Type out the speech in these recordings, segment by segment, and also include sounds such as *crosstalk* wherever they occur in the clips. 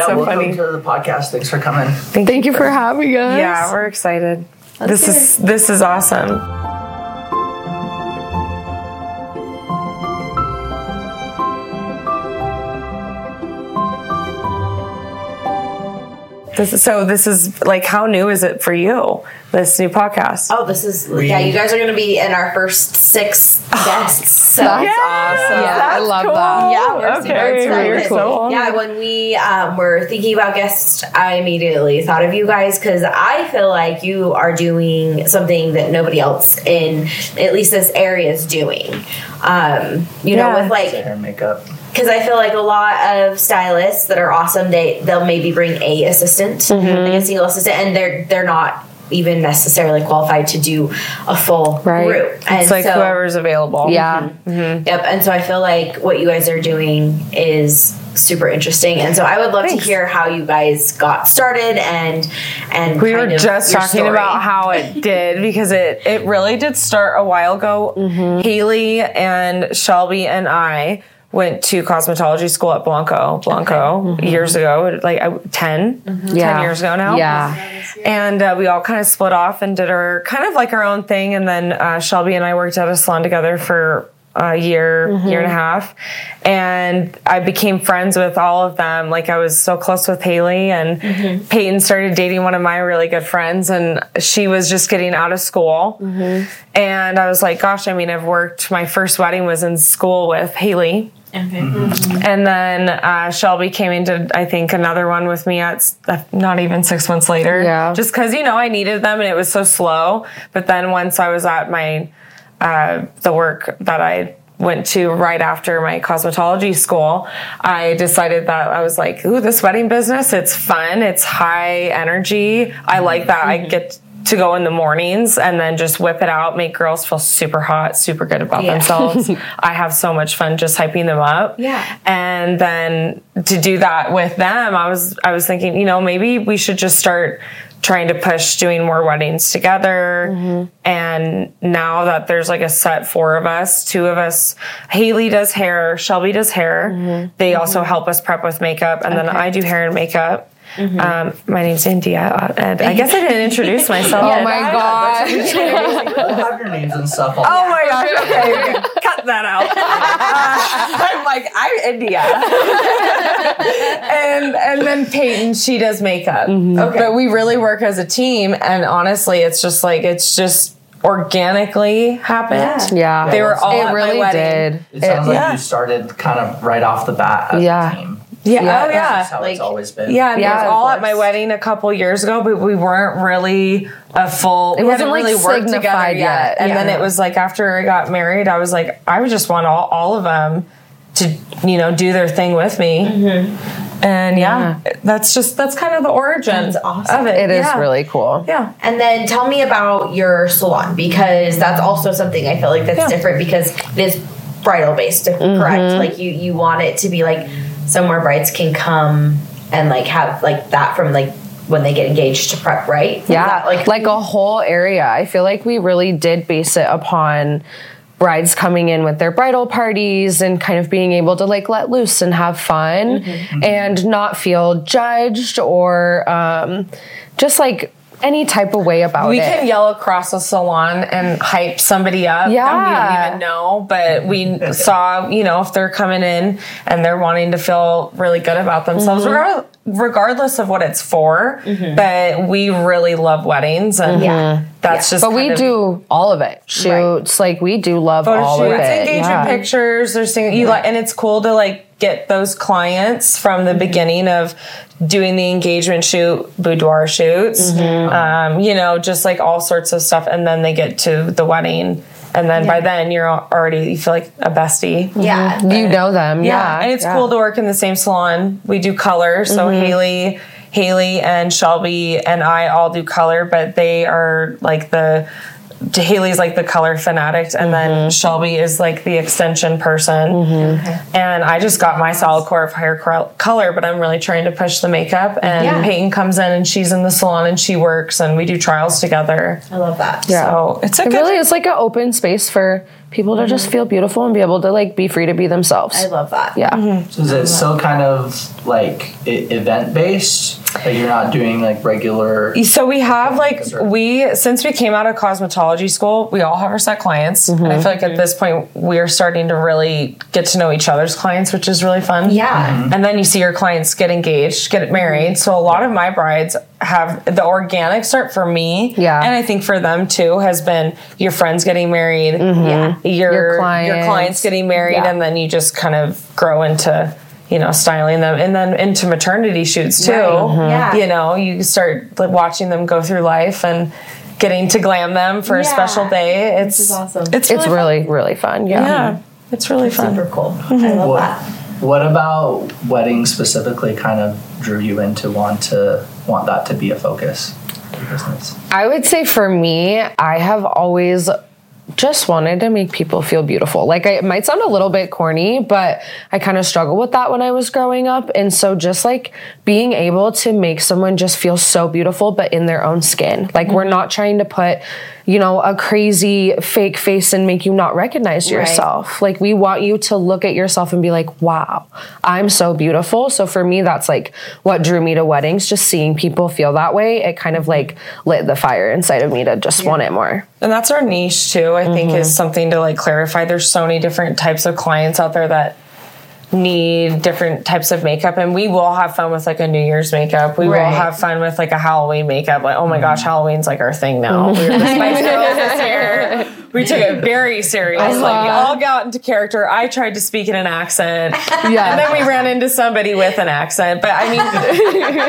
yeah, so welcome funny. to the podcast. Thanks for coming. Thank you for having us. Yeah, we're excited. this hear is this is awesome. This so this is like how new is it for you? This new podcast. Oh, this is yeah. You guys are going to be in our first six guests. So That's awesome. Yeah, I love cool. that. yeah, we're Okay, super excited. we're so yeah, when we um, were thinking about guests, I immediately thought of you guys because I feel like you are doing something that nobody else in at least this area is doing. Um, you Yeah. know, with like Hair makeup. Because I feel like a lot of stylists that are awesome, they they'll maybe bring a assistant, Mm-hmm. like a single assistant, and they're they're not even necessarily qualified to do a full Right. group. And It's like so, whoever's available. Yeah. Yep. And so I feel like what you guys are doing is super interesting, and so I would love Thanks. to hear how you guys got started and and We were of just your talking story. about how it *laughs* did because it it really did start a while ago. Mm-hmm. Hailey and Shelby and I went to cosmetology school at Blanco Blanco Mm-hmm. years ago, like I- 10, 10 Yeah. years ago now. Yeah. And uh, we all kind of split off and did our kind of like our own thing. And then uh, Shelby and I worked at a salon together for a year, year and a mm-hmm. half. And I became friends with all of them. Like I was so close with Hailey and mm-hmm. Payton started dating one of my really good friends and she was just getting out of school. Mm-hmm. And I was like, gosh, I mean, I've worked, my first wedding was in school with Hailey. And then uh, Shelby came into, I think, another one with me at uh, not even six months later. Yeah. Just because, you know, I needed them and it was so slow. But then once I was at my, uh, the work that I went to right after my cosmetology school, I decided that I was like, ooh, this wedding business, it's fun, it's high energy. I like that. I get to go in the mornings and then just whip it out, make girls feel super hot, super good about Yeah. themselves. *laughs* I have so much fun just hyping them up. Yeah. And then to do that with them, I was I was thinking, you know, maybe we should just start trying to push doing more weddings together. Mm-hmm. And now that there's like a set four of us, two of us, Hailey does hair, Shelby does hair. Mm-hmm. They mm-hmm. also help us prep with makeup, and then I do hair and makeup. Um, my name's India, uh, and I guess I didn't introduce *laughs* myself. Oh my god. We'll *laughs* have your names and stuff. On Oh my gosh! Okay, *laughs* cut that out. Uh, I'm like I'm India, and and then Payton she does makeup. Okay, but we really work as a team, and honestly, it's just like it's just organically happened. Yeah. They were all It at my really wedding. did. It sounds like yeah. you started kind of right off the bat as a team. Yeah. A team. Yeah. Yeah. Oh yeah. That's how Like- it's always been. Yeah, and Yeah, it was all at my wedding a couple years ago, but we weren't really a full. It we hadn't wasn't, like, really worked together signified yet. And Yeah. then it was like after I got married, I was like, I would just want all, all of them to you know do their thing with me. Mm-hmm. And yeah, that's just that's kind of the origin awesome. of it. It is yeah. really cool. yeah. And then tell me about your salon because that's also something I feel like that's Yeah. different because it is bridal based, correct? Like you you want it to be like somewhere brides can come and like have like that from like when they get engaged to prep, right? Yeah, that, like like a whole area. I feel like we really did base it upon brides coming in with their bridal parties and kind of being able to like let loose and have fun Mm-hmm. and not feel judged or um, just like any type of way about We it. We can yell across a salon and hype somebody up. Yeah. that we don't even know, but we saw, you know, if they're coming in and they're wanting to feel really good about themselves, Mm-hmm. regardless, regardless of what it's for. But we really love weddings, and Yeah. that's just. but we of- do all of it. Shoots, like we do love photo all of shoots, it. engagement Yeah. pictures. There's things you like, and it's cool to like get those clients from the mm-hmm. beginning of doing the engagement shoot, boudoir shoots, mm-hmm. um, you know, just like all sorts of stuff, and then they get to the wedding, and then by then you're already you feel like a bestie. Mm-hmm. yeah. You know them, yeah. Yeah, and it's yeah. cool to work in the same salon. We do color, so Hailey, Hailey and Shelby and I all do color, but they are like the Hailey's like the color fanatic, and then mm-hmm. Shelby is like the extension person. Mm-hmm. And I just got my solid core of hair color, but I'm really trying to push the makeup. And Yeah. Payton comes in and she's in the salon and she works, and we do trials together. I love that. So it's a It good. really is like an open space for people to just feel beautiful and be able to like be free to be themselves. I love that. yeah. Mm-hmm. So is it still kind of like event based? Like you're not doing like regular. So we have like Sure. we since we came out of cosmetology school, we all have our set clients, and I mm-hmm. feel like at this point we're starting to really get to know each other's clients, which is really fun. Yeah. Mm-hmm. And then you see your clients get engaged, get married. So a lot of my brides have the organic start for me. Yeah. And I think for them too has been your friends getting married, mm-hmm. Yeah. your Your your clients. clients, getting married, Yeah. and then you just kind of grow into you know styling them, and then into maternity shoots too. Right. Mm-hmm. Yeah. You know, you start like watching them go through life and getting to glam them for a special day. It's awesome. It's It's really, really, really fun. Yeah. fun. yeah. It's really fun. Super cool. I mm-hmm. love What, that. What about weddings specifically kind of drew you into want to want that to be a focus business? I would say for me, I have always just wanted to make people feel beautiful. Like I, it might sound a little bit corny, but I kind of struggled with that when I was growing up. And so just like being able to make someone just feel so beautiful, but in their own skin. Like we're mm-hmm. not trying to put, you know, a crazy fake face and make you not recognize Right. yourself. Like we want you to look at yourself and be like, wow, I'm so beautiful. So for me, that's like what drew me to weddings, just seeing people feel that way. It kind of like lit the fire inside of me to just want it more. And that's our niche too, I think Mm-hmm. is something to like clarify. There's so many different types of clients out there that need different types of makeup and we will have fun with like a New Year's makeup. We Right. will have fun with like a Halloween makeup. Like, oh my gosh, mm. Halloween's like our thing now. We were the *laughs* Spice Girls this year. We took it very serious. Like we all got into character. I tried to speak in an accent. Yeah. And then we ran into somebody with an accent. But I mean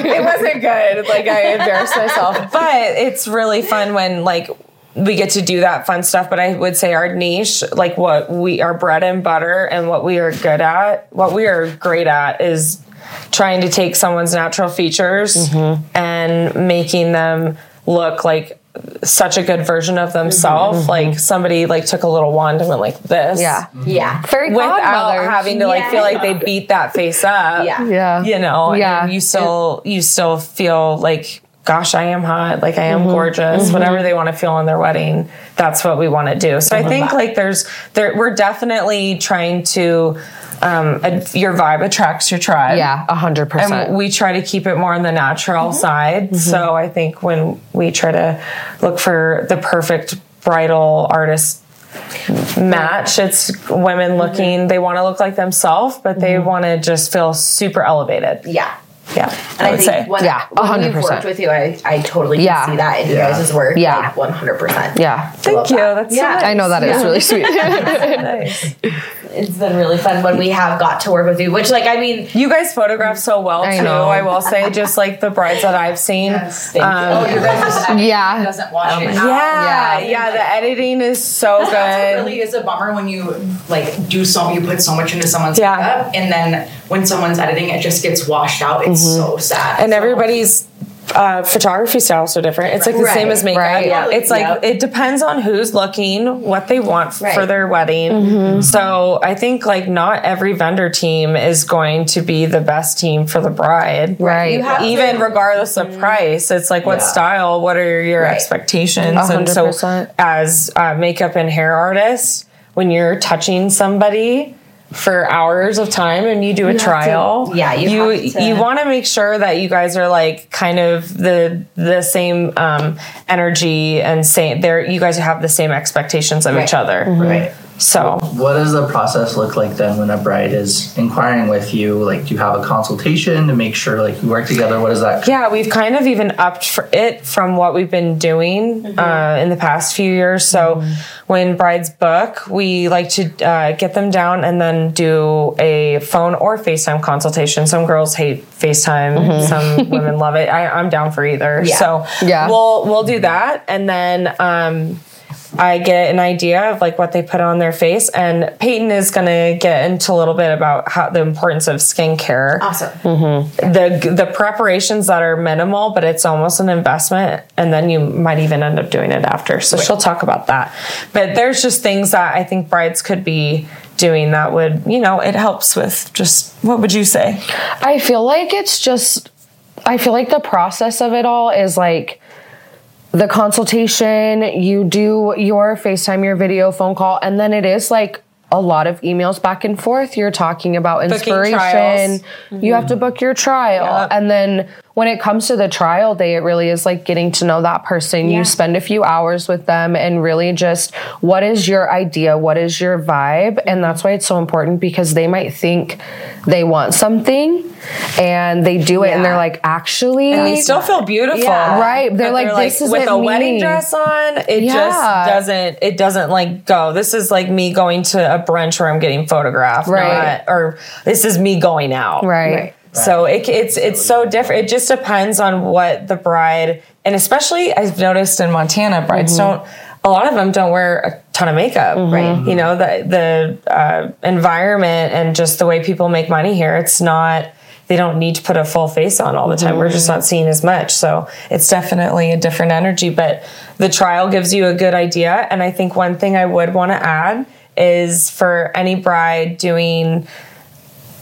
it wasn't good. Like I embarrassed myself. But it's really fun when like we get to do that fun stuff. But I would say our niche, like what we are bread and butter and what we are good at, what we are great at is trying to take someone's natural features mm-hmm. and making them look like such a good version of themselves. Mm-hmm. Like somebody like took a little wand and went like this. Yeah. Mm-hmm. Yeah. Fairy Without godmother. having to like feel like they beat that face up Yeah. Yeah. you know Yeah. and you still you still feel like gosh i am hot like i am Mm-hmm. gorgeous mm-hmm. whatever they want to feel on their wedding that's what we want to do. So i think like there's there we're definitely trying to um ad- your vibe attracts your tribe. Yeah, a hundred percent. And we try to keep it more on the natural mm-hmm. side. Mm-hmm. So i think when we try to look for the perfect bridal artist match it's women looking they want to look like themselves but they want to just feel super elevated. Yeah. Yeah, And I I, would think say. when, Yeah, when we've worked with you, I, I totally can Yeah. see that in Yeah. your guys' work. Yeah. Like 100%. yeah. Thank you. That's so Yeah. nice. I know that is really sweet. *laughs* *laughs* *laughs* nice. It's been really fun when we have got to work with you, which, like, I mean, You guys photograph so well I too. know. I will say, just like the brides that I've seen. Yes. thank Um, you. Oh, you guys *laughs* Yeah. doesn't watch it. Yeah, Yeah. yeah, The editing is so good. That's what really is a bummer when you like do so you put so much into someone's Yeah. makeup and then when someone's editing it just gets washed out. It's so sad. and So- everybody's uh, photography style is so different. It's like the same as makeup. right. Yeah. It's like Yep. it depends on who's looking, what they want Right. for their wedding. So I think like not every vendor team is going to be the best team for the bride. Right. You have Even to- regardless of price, it's like what Yeah. style, what are your Right. expectations? A And so as a makeup and hair artists, when you're touching somebody for hours of time and you do a to- trial, yeah, you you you want to make sure that you guys are like kind of the the same um, energy and same there. You guys have the same expectations of each Right. other. Right. So What does the process look like then when a bride is inquiring with you? Like, do you have a consultation to make sure like you work together? What is that? Yeah, we've kind of even upped for it from what we've been doing uh, in the past few years. So when brides book, we like to uh, get them down and then do a phone or FaceTime consultation. Some girls hate FaceTime. Some women love it. I, I'm down for either. Yeah. So Yeah. we'll we'll do that, and then. Um, I get an idea of like what they put on their face, and Payton is going to get into a little bit about how the importance of skincare. Awesome. Mm-hmm. The the preparations that are minimal, but it's almost an investment, and then you might even end up doing it after. So she'll talk about that. But there's just things that I think brides could be doing that would you know it helps with just what would you say? I feel like it's just I feel like the process of it all is like the consultation, you do your FaceTime, your video phone call, and then it is like a lot of emails back and forth. You're talking about inspiration. trials. You have mm-hmm. to book your trial. Yep. And then when it comes to the trial day, it really is like getting to know that person. Yeah. You spend a few hours with them and really just what is your idea? What is your vibe? And that's why it's so important because they might think they want something and they do it and they're like, actually, And they still feel beautiful, Yeah. Right. They're But like, this isn't with a wedding dress on. It Yeah. just doesn't. It doesn't like go. This is like me going to a brunch where I'm getting photographed, Right. not- or this is me going out, right. Right. So it, it's it's so different. It just depends on what the bride, and especially I've noticed in Montana, brides Mm-hmm. don't. A lot of them don't wear a ton of makeup, right? You know the the uh, environment and just the way people make money here. It's not. They don't need to put a full face on all the time. We're just Mm-hmm. not seeing as much. So it's definitely a different energy. But the trial gives you a good idea. And I think one thing I would want to add is for any bride doing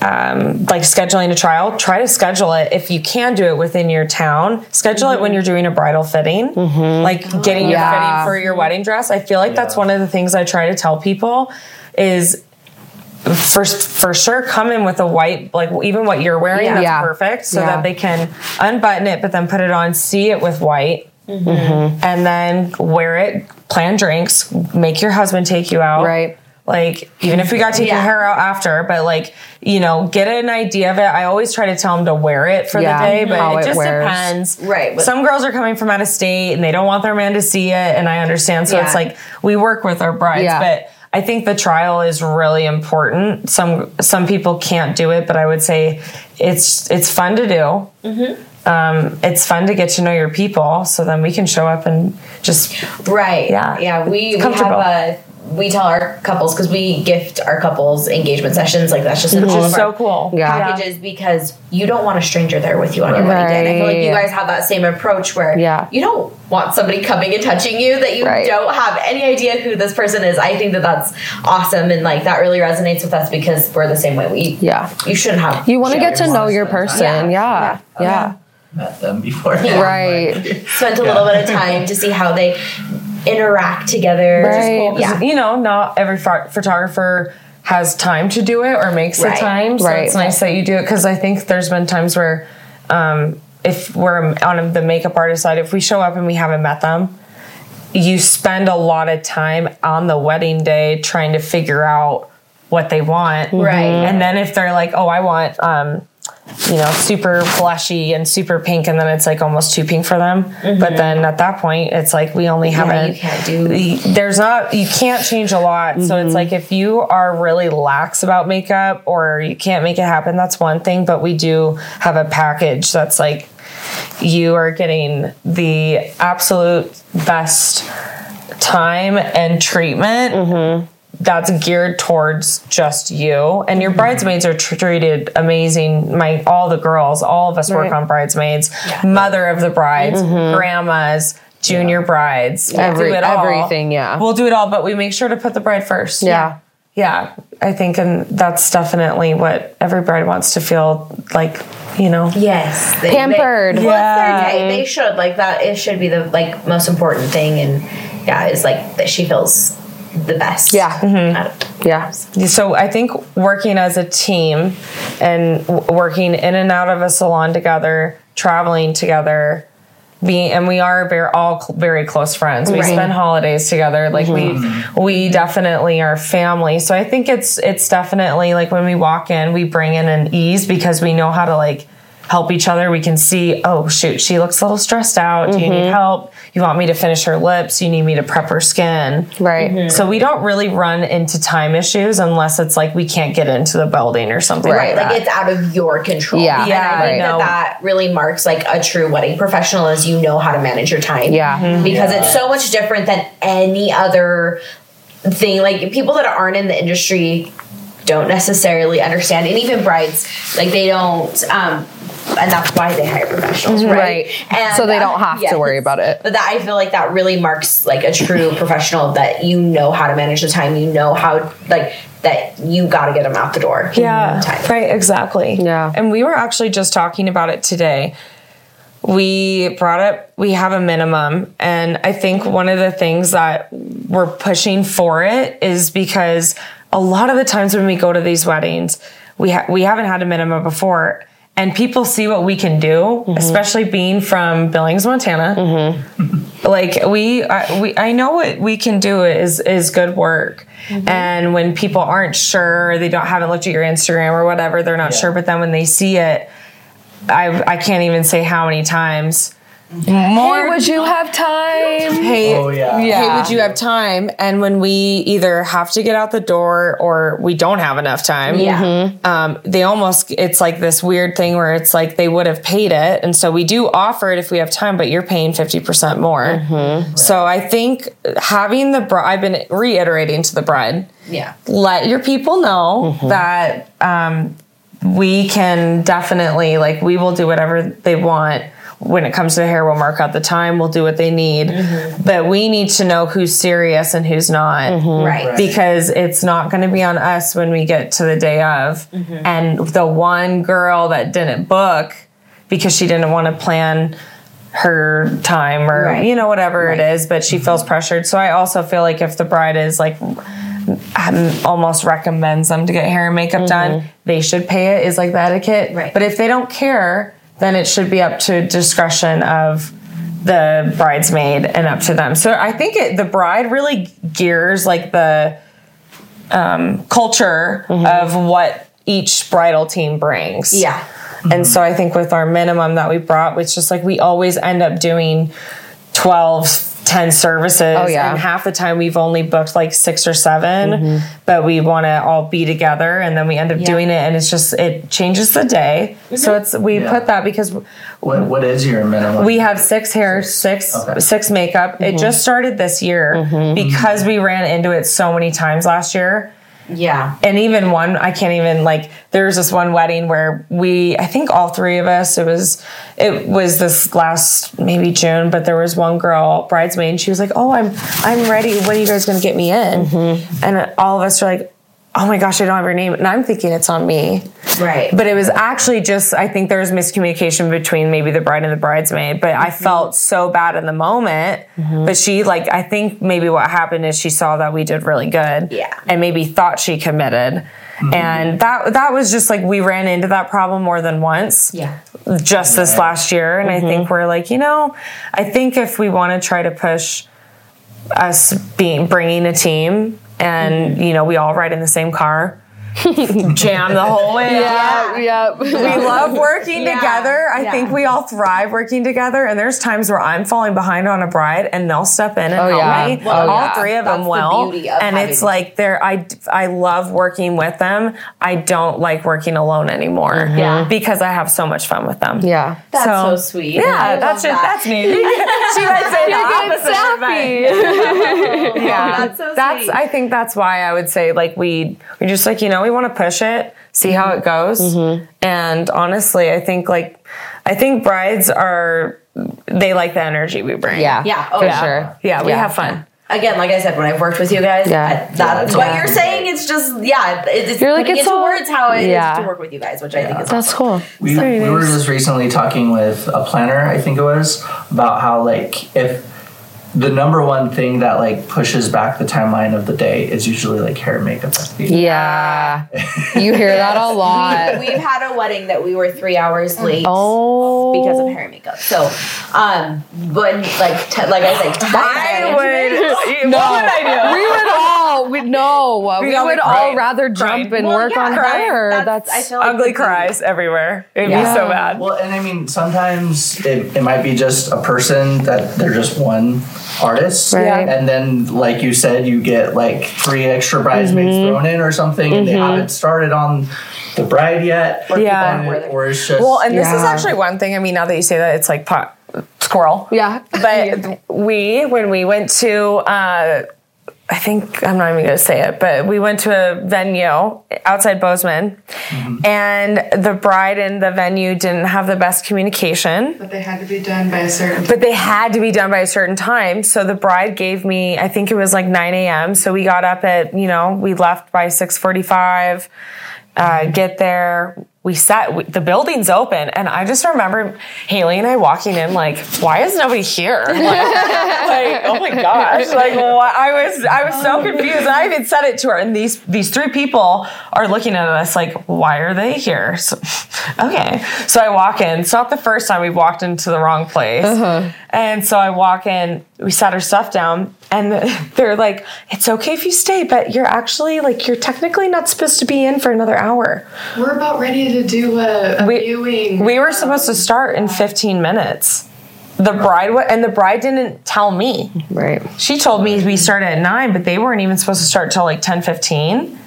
um, like scheduling a trial, try to schedule it if you can do it within your town. Schedule it when you're doing a bridal fitting, like getting your Yeah. fitting for your wedding dress. I feel like that's one of the things I try to tell people is for for sure come in with a white like even what you're wearing Yeah. that's Yeah. perfect so Yeah. that they can unbutton it but then put it on see it with white Mm-hmm. and then wear it plan drinks make your husband take you out Right. Like even if we got to take your Yeah. hair out after but like you know get an idea of it i always try to tell them to wear it for Yeah, the day but it it just wears. depends Right, but- some girls are coming from out of state and they don't want their man to see it and i understand so it's like we work with our brides Yeah. but I think the trial is really important. Some some people can't do it, but I would say it's it's fun to do. Mm-hmm. Um, it's fun to get to know your people, so then we can show up and just Right. Yeah. Yeah. We, we have a we tell our couples because we gift our couples engagement sessions like that's just in all of so cool. Yeah. packages because you don't want a stranger there with you on your wedding day. And I feel like you guys have that same approach where Yeah. you don't want somebody coming and touching you that you Right. don't have any idea who this person is. I think that that's awesome and like that really resonates with us because we're the same way. We Yeah. you shouldn't have You want to get to know your spend time. person. Yeah. Yeah. Yeah. Met them before. Right. *laughs* spent a little bit of time to see how they interact together. Just- Right. yeah. you know, not every pho- photographer has time to do it or makes Right. the time. So Right. it's nice that you do it because I think there's been times where, um, if we're on the makeup artist side, if we show up and we haven't met them, you spend a lot of time on the wedding day trying to figure out what they want. Right. And then if they're like, oh, I want, um, you know, super blushy and super pink, and then it's like almost too pink for them. Mm-hmm. But then at that point, it's like we only have Yeah, a you can't do- there's not you can't change a lot. So it's mm-hmm. like if you are really lax about makeup or you can't make it happen that's one thing. But we do have a package that's like you are getting the absolute best time and treatment mm-hmm. That's geared towards just you and your mm-hmm. bridesmaids are tr- treated amazing my all the girls all of us work Right. on bridesmaids mother of the brides mm-hmm. grandmas junior brides We'll Every- do it all. everything, yeah. we'll do it all but we make sure to put the bride first Yeah. yeah i think and that's definitely what every bride wants to feel like you know Yes, they, Pampered. They, Yeah. their day. They should like that. It should be the like most important thing, and yeah, it's like that she feels the best. Yeah. Out of- Yeah. so i think working as a team and working in and out of a salon together traveling together being and we are very all very close friends we Right. spend holidays together like we mm-hmm. we definitely are family so i think it's it's definitely like when we walk in we bring in an ease because we know how to like help each other. We can see, oh shoot, she looks a little stressed out. Do you need mm-hmm. help? You want me to finish her lips? You need me to prep her skin? Right. Mm-hmm. So we don't really run into time issues unless it's like we can't get into the building or something Right, like like that. it's out of your control. Yeah. and Yeah, I think I know. that that really marks like a true wedding professional is you know how to manage your time. Yeah. Mm-hmm. because it's so much different than any other thing. Like people that aren't in the industry don't necessarily understand, and even brides, like they don't. um and that's why they hire professionals, right? Right. And So they uh, don't have to worry about it. But that I feel like that really marks like a true *clears throat* professional that you know how to manage the time. You know how like that you got to get them out the door. Yeah, in time. right, exactly. Yeah. And we were actually just talking about it today. We brought up, we have a minimum. And I think one of the things that we're pushing for it is because a lot of the times when we go to these weddings, we, ha- we haven't had a minimum before. And people see what we can do, mm-hmm. especially being from Billings, Montana. Mm-hmm. Like we, I, we, I know what we can do is is good work. Mm-hmm. And when people aren't sure, they don't haven't looked at your Instagram or whatever, they're not Yeah. sure. But then when they see it, I I can't even say how many times. More Hey, would you have time? hey, Oh, yeah. hey, would you have time? And when we either have to get out the door or we don't have enough time, Yeah. um, they almost it's like this weird thing where it's like they would have paid it, and so we do offer it if we have time, but you're paying fifty percent more. So I think having the bride, I've been reiterating to the bride, Yeah. let your people know that um, we can definitely like we will do whatever they want when it comes to the hair we'll mark out the time we'll do what they need. Mm-hmm. But we need to know who's serious and who's not. Mm-hmm. Right. Right. because it's not going to be on us when we get to the day of. Mm-hmm. And the one girl that didn't book because she didn't want to plan her time or Right. you know whatever it is but she feels pressured. So i also feel like if the bride is like um, almost recommends them to get hair and makeup done they should pay it is like the etiquette. Right. but if they don't care then it should be up to discretion of the bridesmaid and up to them. So i think it, the bride really gears like the um, culture of what each bridal team brings. Yeah. and so I think with our minimum that we brought, it's just like we always end up doing 12, 10 services. Oh, yeah. And half the time we've only booked like six or 7 mm-hmm. but we want to all be together and then we end up doing it and it's just, it changes the day. Mm-hmm. So it's, we Yeah. put that because What What is your minimum? we have six hair, six, Okay. six makeup. It mm-hmm. just started this year because we ran into it so many times last year Yeah. and even one i can't even like there was this one wedding where we i think all three of us it was it was this last maybe june but there was one girl bridesmaid and she was like oh i'm i'm ready. When are you guys gonna get me in? Mm-hmm. And all of us are like oh my gosh i don't have your name and i'm thinking it's on me Right. but it was actually just I think there was miscommunication between maybe the bride and the bridesmaid. But I mm-hmm. felt so bad in the moment. Mm-hmm. But she like I think maybe what happened is she saw that we did really good. Yeah. And maybe thought she committed. Mm-hmm. And that that was just like we ran into that problem more than once. Yeah. Just this last year. And I think we're like, you know, I think if we want to try to push us being bringing a team and mm-hmm. you know we all ride in the same car jam the whole way out. Yeah, yeah. *laughs* We love working Yeah, together. I yeah. think we all thrive working together. And there's times where I'm falling behind on a bride and they'll step in and Oh, help yeah. me. Well, all yeah. three of That's them the will. beauty of And it's like they're I I love working with them. I don't like working alone anymore. Mm-hmm. Yeah. Because I have so much fun with them. Yeah. That's so, sweet. Yeah, I that's love just that. that's me. *laughs* *laughs* she might say the opposite. but- yeah, that's so That's sweet. I think that's why I would say like we we just like you know we want to push it, see how it goes, Mm-hmm. and honestly, I think like I think brides are they like the energy we bring. Yeah. Yeah, oh, for yeah. sure. yeah, we Yeah. have fun. Again, like I said, when I've worked with you guys, Yeah. I- that Yeah, what you're saying It's just yeah, it- it's You're like, it's into all- words how it is Yeah. to work with you guys, which I think is That's cool. We, Very we were just recently talking with a planner, I think it was, about how like if the number one thing that like pushes back the timeline of the day is usually like hair and makeup. Yeah. You hear that a *laughs* lot. We've had a wedding that we were three hours late Oh. because of hair and makeup. So, um, but like, t- like I said, I would. *laughs* No, what would I do? we would all we no, we, all would be all rather jump Crying. and Well, work yeah, on crying. her. That's- That's, I feel like Ugly would be- cries everywhere. It'd Yeah. be so bad. Well, and I mean, sometimes it, it might be just a person that they're just one artist. Right. And then, like you said, you get like three extra bridesmaids Mm-hmm. thrown in or something, and they haven't started on the bride yet. Yeah. Or, or it's just. Well, and this is actually one thing. I mean, now that you say that, it's like pot, squirrel. yeah. But *laughs* we, when we went to, uh, I think I'm not even going to say it, but we went to a venue outside Bozeman, and the bride and the venue didn't have the best communication. But they had to be done by a certain But they had to be done by a certain time. So the bride gave me, I think it was like 9 a.m. So we got up at, you know, we left by 6:45. Uh, get there. We sat. We, the building's open, and I just remember Hailey and I walking in, like, why is nobody here? *laughs* Like, like, oh my gosh! Like, what? I was, I was so confused, and I even said it to her. And these, these three people are looking at us like, why are they here? So, *laughs* okay, so I walk in. It's not the first time we've walked into the wrong place, uh-huh. and so I walk in. We sat our stuff down, and *laughs* they're like, "It's okay if you stay, but you're actually like, you're technically not supposed to be in for another hour." We're about ready to do a, a We- viewing. We were supposed to start in 15 minutes. The bride and the bride didn't tell me. Right. She told me we started at nine, but they weren't even supposed to start till like 10 15.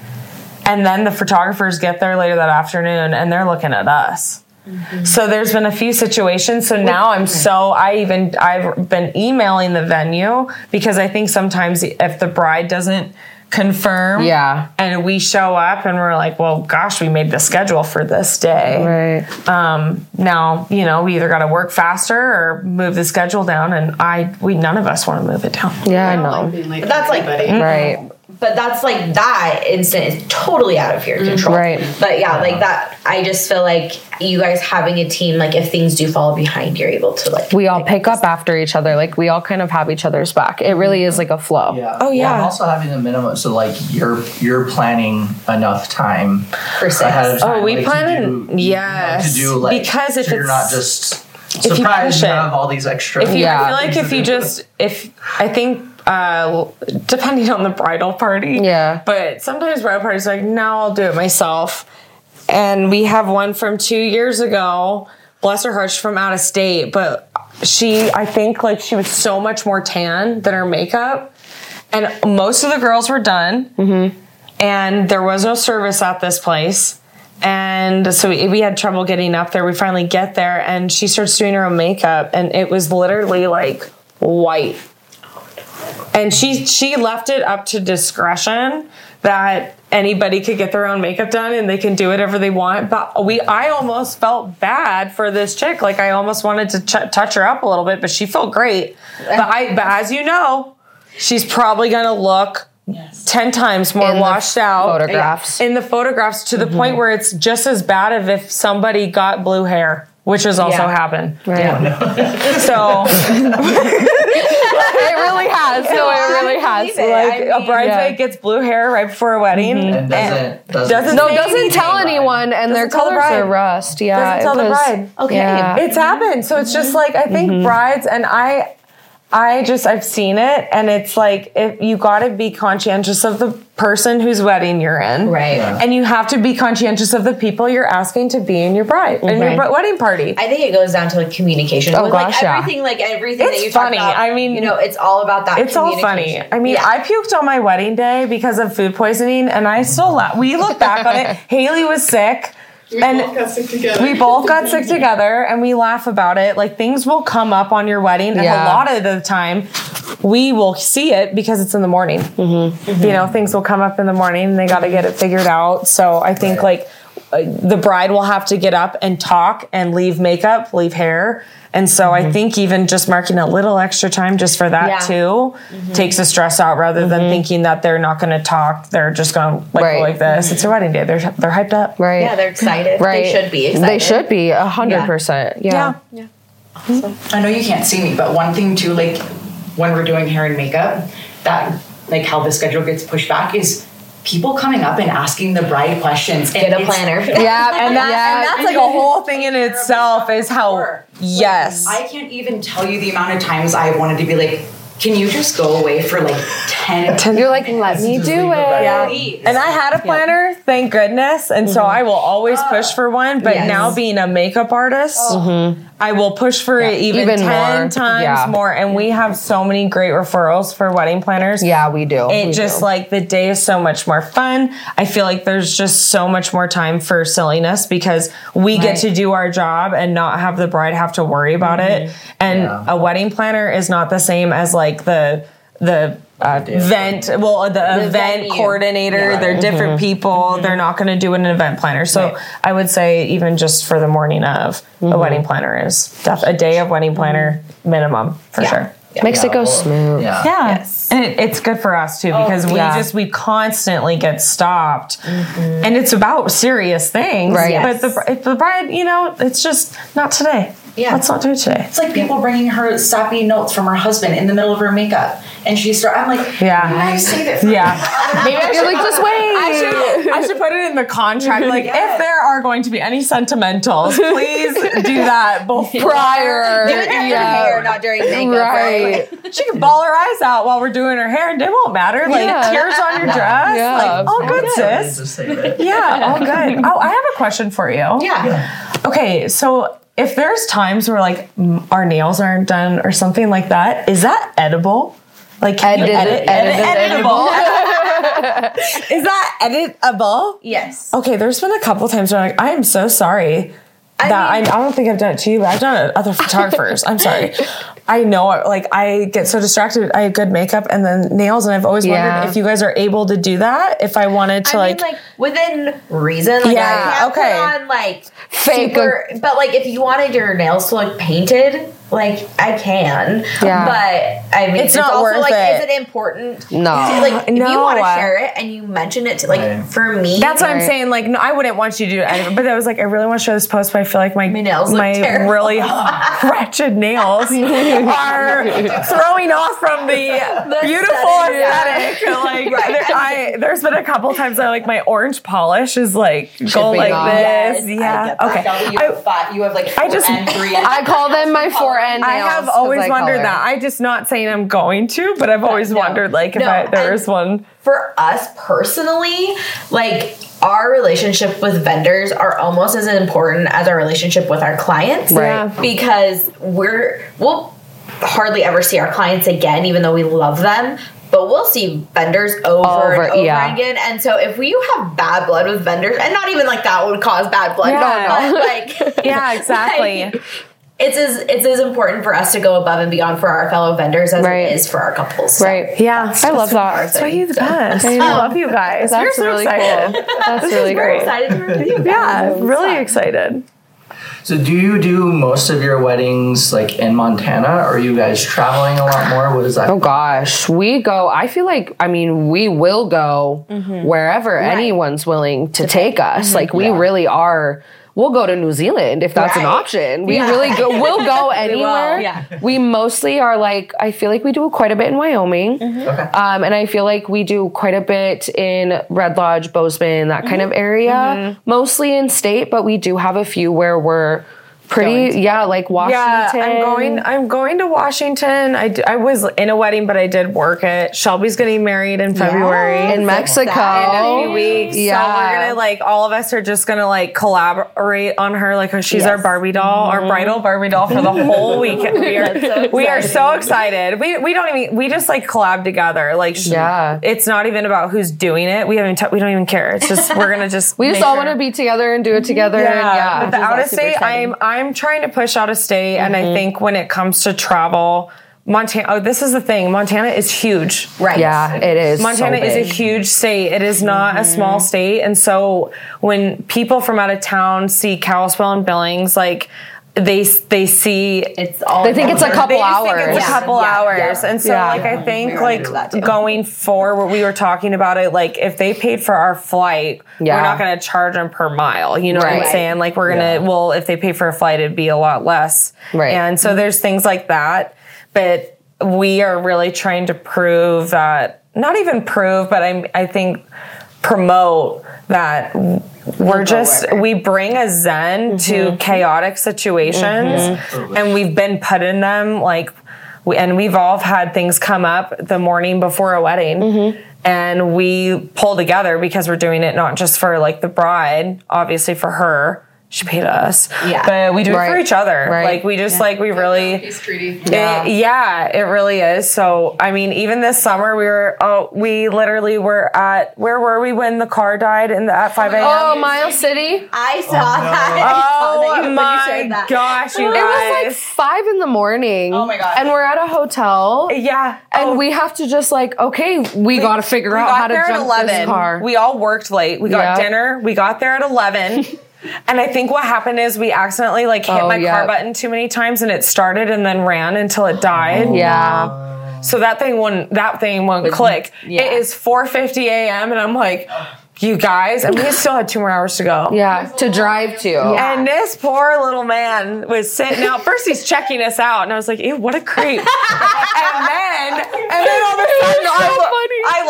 And then the photographers get there later that afternoon and they're looking at us. Mm-hmm. So there's been a few situations. So now I'm so I even I've been emailing the venue because I think sometimes if the bride doesn't confirm Yeah. and we show up and we're like, well, gosh, we made the schedule for this day. Right. Um, now, you know, we either got to work faster or move the schedule down, and I, we, none of us want to move it down. Yeah, I don't like know. But that's for like- anybody. Right. But that's like that instant is totally out of your mm, control. Right. But yeah, like that. I just feel like you guys having a team, like if things do fall behind, you're able to like. We all pick up after each other. Like we all kind of have each other's back. It really is like a flow. Yeah. Oh, yeah. Well, and also having the minimum, so like you're you're planning enough time For six. ahead of oh, time. Oh, we like, plan to do, yes. to do like Because if so you're not it's- just you push you have all these extra. If you, Yeah. I feel like if you just, if I think, uh, depending on the bridal party, Yeah. But sometimes bridal parties are like, no, I'll do it myself. And we have one from two years ago. Bless her heart, she's from out of state, but she, I think, like she was so much more tan than her makeup. And most of the girls were done, and there was no service at this place. And so we, we had trouble getting up there. We finally get there, and she starts doing her own makeup, and it was literally like white. And she she left it up to discretion that anybody could get their own makeup done and they can do whatever they want. But we I almost felt bad for this chick. Like I almost wanted to ch- touch her up a little bit, but she felt great. But I but as you know, she's probably gonna look. 10 times more In the washed out photographs. in the photographs to the point mm-hmm. where it's just as bad as if somebody got blue hair which has also Yeah. happened Right. so it *laughs* really has. No, it really has. believe it. like I a mean, bridesmaid yeah. gets blue hair right before a wedding mm-hmm. and doesn't doesn't, doesn't No, say doesn't anything. tell anyone, and their Doesn't tell the colors are rust. Yeah, Doesn't tell it the bride. Okay. Yeah. it's happened so it's just mm-hmm. like i think mm-hmm. brides and i i just i've seen it and it's like if you got to be conscientious of the person whose wedding you're in Right. Yeah. and you have to be conscientious of the people you're asking to be in your bride in your Right. br- wedding party I think it goes down to like communication. Oh, With, gosh, like yeah. everything, like everything It's that you talk funny. about. I mean, you know, it's all about that. it's all funny. I mean, Yeah. I puked on my wedding day because of food poisoning, and I still laugh. We look back on it. *laughs* Hailey was sick, We and both got sick together. we both got sick together, and we laugh about it. Like things will come up on your wedding, and Yeah. a lot of the time, we will see it because it's in the morning. Mm-hmm. You know, things will come up in the morning, and they got to get it figured out. So I think like uh, the bride will have to get up and talk and leave makeup, leave hair. And so I mm-hmm. think even just marking a little extra time just for that Yeah. too mm-hmm. takes the stress out rather than mm-hmm. thinking that they're not going to talk. They're just going to like Right. like this. It's their wedding day. They're they're hyped up. Right. yeah, they're excited. right. They should be excited. They should be a hundred Yeah. percent. Yeah. Yeah. I know you can't see me, but one thing too, like when we're doing hair and makeup, that like how the schedule gets pushed back is people coming up and asking the bride questions. Get and a planner. Yeah, And that yeah. and that's like a whole thing in itself is how yes. I can't even tell you the amount of times I wanted to be like, can you just go away for like 10 *laughs* You're like, let me do it. it. Yeah. And I had a planner, thank goodness. And so mm-hmm. I will always push uh, for one. But Yes. now being a makeup artist, oh. mm-hmm. I will push for it even, Even 10 more. times Yeah. more. And we have so many great referrals for wedding planners. Yeah, we do. It We just do. like the day is so much more fun. I feel like there's just so much more time for silliness because we get to do our job and not have the bride have to worry about it. Mm-hmm. And Yeah. a wedding planner is not the same as like the the. Event well the, event venue. coordinator they're different mm-hmm. people they're mm-hmm. not going to do an event planner so Right. i would say even just for the morning of a mm-hmm. wedding planner is def- a day of wedding planner minimum for Yeah. sure Makes it go well, smooth. Yeah. yeah. Yes. And it, it's good for us too oh, because we yeah. just we constantly get stopped, and it's about serious things. Right. But the the bride, you know, it's just not today. Yeah. Let's not do it today. It's like people bringing her sappy notes from her husband in the middle of her makeup, and she start. I'm like, Yeah. I save it for Yeah. *laughs* Maybe I should like just wait. I should, I should put it in the contract. Like, if there are going to be any sentimentals, please do that before. *laughs* prior. Do it during your hair, not during makeup. Right. Right. She can ball her eyes out while we're doing her hair, and it won't matter. Like Yeah. tears on your dress, Yeah. like all good, Yeah, sis. just say it. Yeah, all good. Oh, I have a question for you. Yeah. Okay, so if there's times where like our nails aren't done or something like that, is that edible? Like can you Edited- edit, edited editable? *laughs* is that editable? Yes. Okay, there's been a couple times where I'm like, I am so sorry I that mean- I, I don't think I've done it to you, but I've done it to other *laughs* photographers. I'm sorry. I know, like, I get so distracted. I have good makeup and then nails, and I've always Yeah. wondered if you guys are able to do that. If I wanted to, I like, mean, like within reason. Like, Yeah, I can't okay. put on like Fake. super. But like, if you wanted your nails to look painted, like I can. Yeah. But I mean, It's not also worth like, it. is it important? No. Like, if you want to share it and you mention it to like Right. for me, That's what I'm saying. Like, no, I wouldn't want you to do it, but I was like, I really want to show this post, but I feel like my My nails my terrible. really *laughs* wretched nails *laughs* are throwing off from the, beautiful aesthetic, aesthetic. Like, there, I, there's been a couple times I like my orange polish is like going like off. this. Yes, yeah. get. Okay. Shelby, you have five. You have like I just- and three. I call them my four end I have always I wondered that. I just not saying I'm going to, but I've always no. wondered like if No, I, there and- is one. for us personally, like our relationship with vendors are almost as important as our relationship with our clients. Right. Because we're we'll hardly ever see our clients again, even though we love them. But we'll see vendors over, Over, and over yeah. again. And so if we have bad blood with vendors, and not even like that would cause bad blood, Yeah. no, like *laughs* Yeah, *laughs* exactly. like, it's as it's as important for us to go above and beyond for our fellow vendors as Right. it is for our couples. So Right. Yeah, I love that. That's why you're the So- best. I love you guys. That's You're so really excited. cool. That's really We're great. excited to review. Yeah, really fun. excited. So, do you do most of your weddings like in Montana, or are you guys traveling a lot more? What is that? Oh gosh, we go. I feel like I mean we will go mm-hmm. wherever anyone's willing to take us. Like we Yeah. really are. We'll go to New Zealand if that's an option. We really go. We'll go *laughs* anywhere. yeah. We mostly are like. I feel like we do quite a bit in Wyoming, mm-hmm. Okay. um, and I feel like we do quite a bit in Red Lodge, Bozeman, that kind mm-hmm. of area. Mm-hmm. Mostly in state, but we do have a few where we're pretty. Yeah, like Washington. Yeah, I'm going. I'm going to Washington. I, d- I was in a wedding, but I did work it. Shelby's getting married in February. in Mexico. in a few weeks. Yeah. So we're gonna like all of us are just gonna like collaborate on her. Like she's our Barbie doll, our bridal Barbie doll for the *laughs* whole weekend. We are *laughs* we are so excited. We we don't even we just like collab together. Like sh- Yeah. it's not even about who's doing it. We haven't t- we don't even care. It's just we're gonna just *laughs* We just all want to be together and do it together. and yeah, but the out of state. Mm-hmm. I'm I'm trying to push out of state, and I mm-hmm. think when it comes to travel, Montana. Oh, this is the thing. Montana is huge. Right. Yeah, it is. Montana so is a huge state. It is not a mm-hmm. small state, and so when people from out of town see Kalispell and Billings, like they they see It's all. They think it's a couple they just think hours. it's a Yeah. couple Yeah. hours. Yeah. And so Yeah. like I think We like do that too. going forward what we were talking about it like if they paid for our flight, Yeah. we're not gonna charge them per mile. You know what I'm saying? Like we're gonna Yeah. well if they pay for a flight it'd be a lot less. Right. And so there's things like that. But we are really trying to prove that not even prove, but I'm I think promote that we're just worker. we bring a zen to mm-hmm. Mm-hmm. chaotic situations mm-hmm. and we've been put in them like we, and we've all had things come up the morning before a wedding. Mm-hmm. And we pull together because we're doing it not just for like the bride, obviously for her. She paid us. Yeah. But we do it for each other. Right. Like we just like we really Peace treaty. yeah. It, yeah, it really is. So, I mean, even this summer, we were, oh, we literally were at, where were we when the car died in the, at 5 a.m.? Oh, Miles City. I saw oh, that. *laughs* I saw that Oh you- you my that. gosh, you It was like five in the morning. Oh my God. And we're at a hotel. yeah. And Oh, we have to just like, okay, we, got to figure we out got how to there at jump this car. We all worked late. We got Yeah. dinner. We got there at 11. *laughs* and I think what happened is we accidentally like hit Oh, my yeah. car button too many times and it started and then ran until it died. Oh. yeah. So that thing wouldn't that thing won't click. yeah. It is 4:50 a.m. and I'm like, you guys, and we *laughs* still had two more hours to go. Yeah. To drive to. And this poor little man was sitting out. First, he's checking us out, and I was like, "Ew, what a creep!" *laughs* and then, and then all of a sudden, I,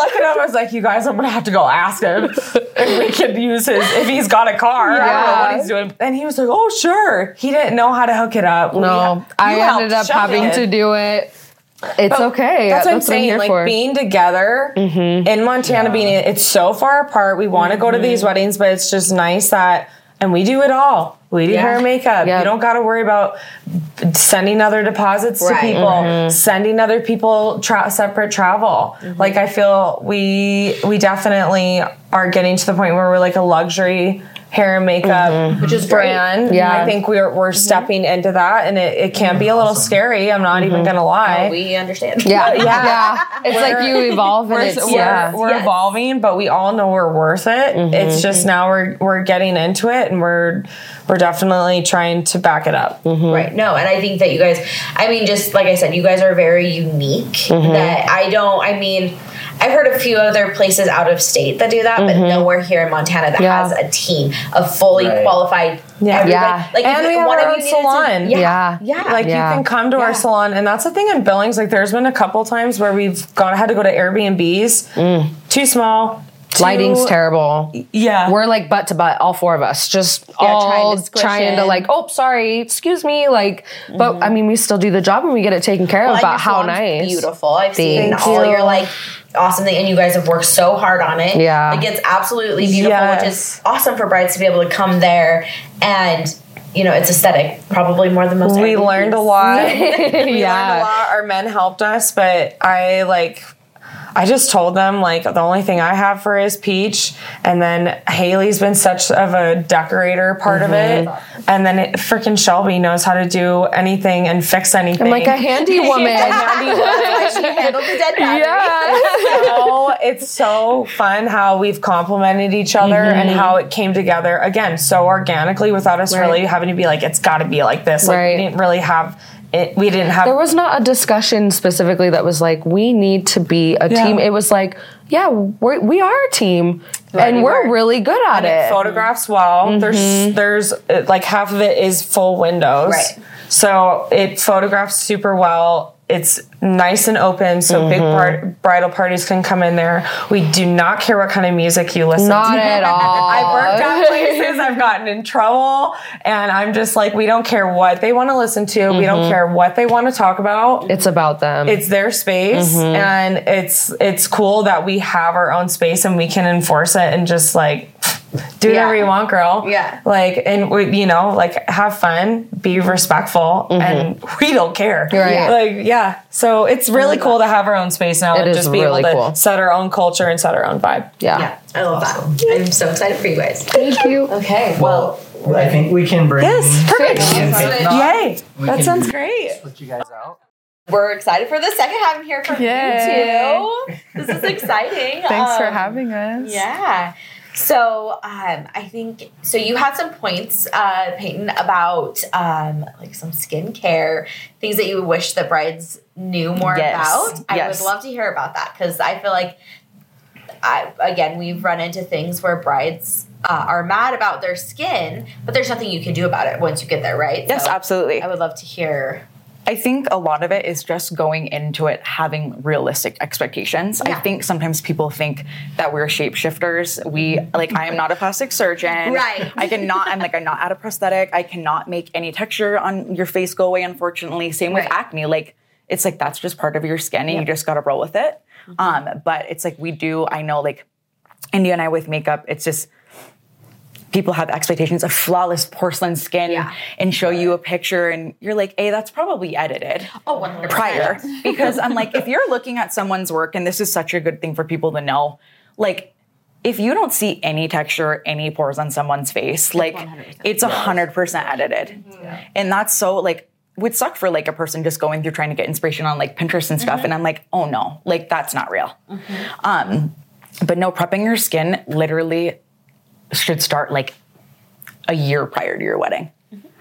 so look- funny. I at him. I was like, "You guys, I'm gonna have to go ask him if we can use his if he's got a car. I don't know what he's doing." And he was like, "Oh, sure." He didn't know how to hook it up. No, We- I ended up having it. to do it. It's okay. That's, what I'm I'm saying. like for. being together mm-hmm. in Montana, being it's so far apart. We want to go to these mm-hmm. weddings, but it's just nice that, and we do it all. Do Yeah. hair makeup. Yeah. You don't got to worry about sending other deposits to Right. people, mm-hmm. sending other people tra- separate travel. Mm-hmm. Like I feel we we definitely are getting to the point where we're like a luxury hair and makeup mm-hmm. Which is great. brand. Yeah. I think we're we're mm-hmm. stepping into that, and it, it can be a little scary. I'm not even mm-hmm. gonna lie. Oh, we understand. yeah, *laughs* Yeah. yeah, It's like you evolve and we're, it's we're, yeah. we're Yes. evolving, but we all know we're worth it. It's just now we're we're getting into it, and we're we're definitely trying to back it up. Right. No, and I think that you guys, I mean, just like I said, you guys are very unique. That I don't, I mean, I've heard a few other places out of state that do that, but mm-hmm. nowhere here in Montana that Yeah. has a team of fully Right. qualified. Yeah. everybody- Yeah. Like And we have one our of own you to- salon. yeah. Yeah. Yeah. Like Yeah. you can come to Yeah. our salon, and that's the thing in Billings. Like there's been a couple times where we've gone had to go to Airbnbs, mm. too small. Too- Lighting's terrible. Yeah, We're like butt to butt, all four of us, just trying all to trying to like, oh, sorry, excuse me, like. But mm-hmm. I mean, we still do the job and we get it taken care of. Well, and but how nice, Beautiful. I've seen Thank all you. your like awesome thing, and you guys have worked so hard on it. Yeah. It gets absolutely beautiful, which is awesome for brides to be able to come there and. You know, it's aesthetic, probably more than most. we learned a lot. *laughs* we learned a Yeah. lot. Our men helped us, but I like. I just told them like the only thing I have for is peach, and then Hailey's been such of a decorator part of it, mm-hmm. and then it, freaking Shelby knows how to do anything and fix anything. I'm like a handy *laughs* woman. handy woman. She handled the dead battery. yeah. so it's so fun how we've complemented each other and mm-hmm. how it came together again so organically without us really having to be like it's got to be like this like Right. we didn't really have it we didn't have There was not a discussion specifically that was like, we need to be a Yeah. team. It was like, yeah, we're, we are a team and we we're were. really good at and it it. photographs well there's there's uh, like half of it is full windows Right. so it photographs super well it's nice and open so big mm-hmm. part, bridal parties can come in there we do not care what kind of music you listen Not to at all. *laughs* I've worked at places, I've gotten in trouble, and I'm just like, we don't care what they want to listen to. We don't mm-hmm. care what they want to talk about. It's about them. It's their space, mm-hmm. and it's it's cool that we have our own space and we can enforce it and just like do Yeah. whatever you want, girl. Yeah. like and we, you know, like have fun, be respectful, and we don't care. Right. Like yeah, so it's really cool to have our own space now It and just be really able to cool. set our own culture and set our own vibe. yeah. Yeah, I love that. I'm so excited for you guys. Thank you. Okay, well, I think we can bring. Yes, perfect. and Yay! We That sounds great. Split you guys out. we're excited for the second half here hear from Yay. you too. This is exciting. *laughs* Thanks for Um, having us. Yeah. So um, I think so. You had some points, uh, Payton, about um, like some skincare things that you wish the brides knew more Yes. about. I Yes. would love to hear about that because I feel like, I, again, we've run into things where brides uh, are mad about their skin, but there's nothing you can do about it once you get there, right? Yes, So absolutely. I would love to hear. I think a lot of it is just going into it having realistic expectations. Yeah. I think sometimes people think that we're shapeshifters. We like I am not a plastic surgeon. Right. I cannot I'm like I'm not at a prosthetic. I cannot make any texture on your face go away, unfortunately. Same with Right. acne. Like it's like that's just part of your skin and you just got to roll with it. Um, but it's like we do, I know like India and I with makeup, it's just people have expectations of flawless porcelain skin Yeah. and show you a picture and you're like, hey, that's probably edited Oh, 100%. prior. because I'm like, if you're looking at someone's work, and this is such a good thing for people to know, like, if you don't see any texture, any pores on someone's face, like it's a hundred percent edited, and that's so like would suck for like a person just going through trying to get inspiration on like Pinterest and stuff, and I'm like, oh no, like that's not real. Um, but no, prepping your skin literally should start like a year prior to your wedding.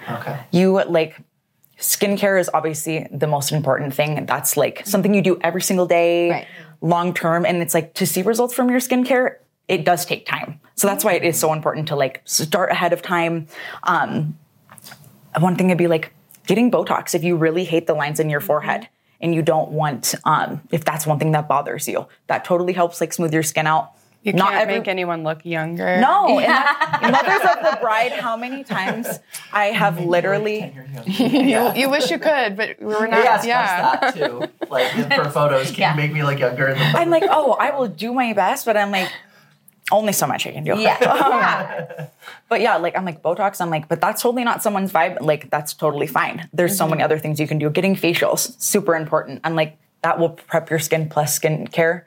Okay. you like skincare is obviously the most important thing. That's like something you do every single day Right. long term. And it's like to see results from your skincare it does take time. So that's why it is so important to like start ahead of time. Um one thing would be like getting botox if you really hate the lines in your forehead and you don't want um if that's one thing that bothers you. That totally helps like smooth your skin out You can't make anyone look younger. no, and that- mothers of the bride. How many times I have literally *laughs* you, you wish you could, but we're not. They ask yeah. that too. Like for *laughs* photos, can Yeah. you make me look younger in the? I'm like, oh, I will do my best, but I'm like, only so much I can do. Yeah. *laughs* Um, yeah. But yeah, like I'm like Botox. I'm like, but that's totally not someone's vibe. Like that's totally fine. There's so many mm-hmm. other things you can do. Getting facials, super important. I'm like, that will prep your skin plus skincare.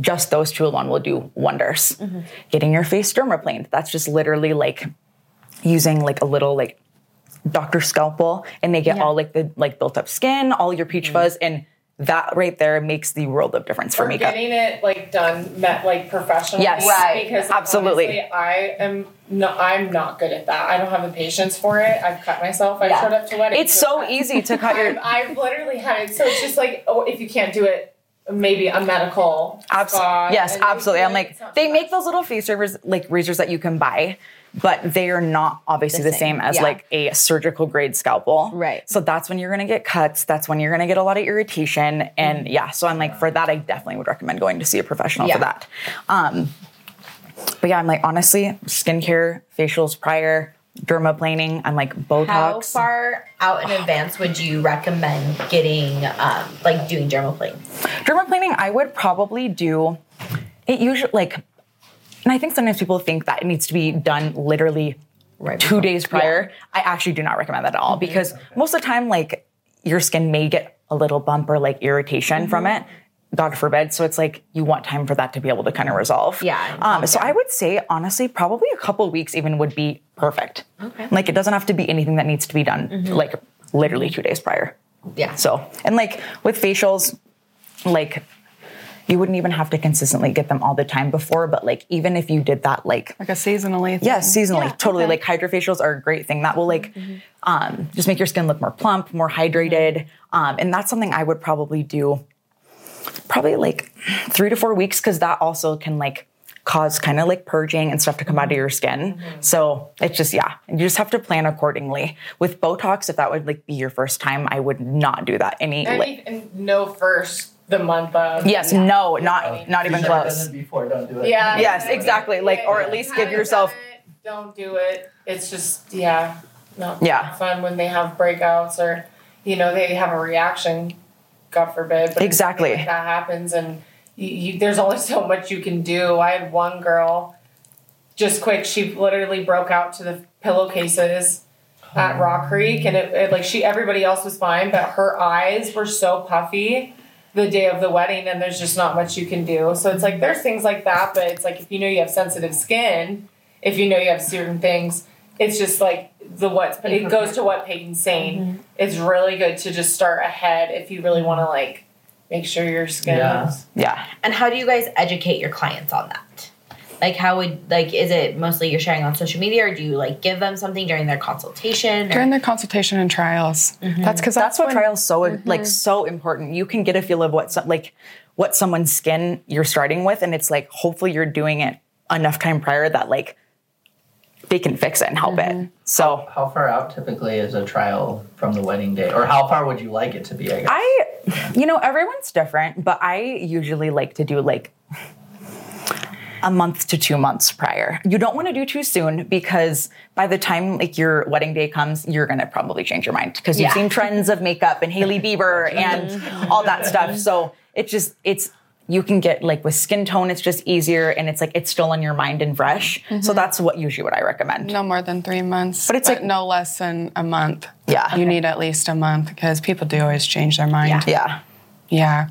Just those two alone will do wonders. Getting your face dermaplaned. That's just literally like using like a little like doctor scalpel, and they get all like the like built up skin, all your peach mm. fuzz, and that right there makes the world of difference for or makeup. getting it like done met like professionally. Yes. Right. Because Absolutely. honestly, I am no, I'm not good at that. I don't have the patience for it. I've cut myself. I Yeah. showed up to weddings. It's so easy to cut your *laughs* I've, I've literally had it. So it's just like, oh, if you can't do it, maybe a medical Abs- yes, absolutely. I'm like, they make those little face razors, like razors that you can buy, but they are not obviously The the same, same, as yeah. like a surgical grade scalpel. Right. So that's when you're gonna get cuts. That's when you're gonna get a lot of irritation. And yeah, so I'm like, for that, I definitely would recommend going to see a professional Yeah. for that. Um, but yeah, I'm like, honestly, skincare, facials prior, dermaplaning, I'm like, Botox. How far out in advance would you recommend getting, um, like doing dermaplane? dermaplaning i would probably do it usually like and i think sometimes people think that it needs to be done literally Right two days prior. I actually do not recommend that at all because most of the time like your skin may get a little bump or like irritation from it god forbid so it's like you want time for that to be able to kind of resolve Yeah, um, so i would say honestly probably a couple weeks even would be perfect Okay. like it doesn't have to be anything that needs to be done like literally two days prior Yeah. so, and like with facials, like you wouldn't even have to consistently get them all the time before, but like even if you did that, like Like a seasonally. thing. yes, seasonally, Yeah, totally. okay. Like hydrofacials are a great thing that will like um, just make your skin look more plump, more hydrated, um, and that's something I would probably do. Probably like three to four weeks because that also can like cause kind of like purging and stuff to come out of your skin. Mm-hmm. So it's just yeah, you just have to plan accordingly. With Botox, if that would like be your first time, I would not do that any. And, like, and no first the month of. Yes, no, not not even If close. it before, don't do it. Yeah. Yes, exactly. Like, or at least give yourself. it, don't do it. It's just yeah, not Yeah. fun when they have breakouts or you know they have a reaction. God forbid. But Exactly. Like that happens, and you, you, there's only *laughs* so much you can do. I had one girl, just quick. She literally broke out to the pillowcases at oh. Rock Creek, and it, it like she everybody else was fine, but her eyes were so puffy the day of the wedding, and there's just not much you can do. So it's like there's things like that, but it's like if you know you have sensitive skin, if you know you have certain things, it's just like the what it goes to what Payton's saying. Mm-hmm. It's really good to just start ahead if you really want to like make sure your skin Yeah. is Yeah, And how do you guys educate your clients on that? Like, how would like is it mostly you're sharing on social media, or do you like give them something during their consultation? or- During their consultation and trials. Mm-hmm. That's because that's what when- trials so mm-hmm. like so important. You can get a feel of what some, like what someone's skin you're starting with, and it's like hopefully you're doing it enough time prior that like they can fix it and help it. Mm-hmm. So How far out typically is a trial from the wedding day, or how far would you like it to be? I guess. I, you know, everyone's different, but I usually like to do like a month to two months prior. You don't want to do too soon because by the time like your wedding day comes, you're gonna probably change your mind because you've Yeah. seen trends of makeup and Hailey Bieber *laughs* and all that stuff. So it just it's you can get like with skin tone, it's just easier and it's like it's still on your mind and fresh. So mm-hmm. that's what usually what I recommend. No more than three months, But it's like- no less than a month. Yeah. you need at least a month because people do always change their mind. Yeah. Yeah,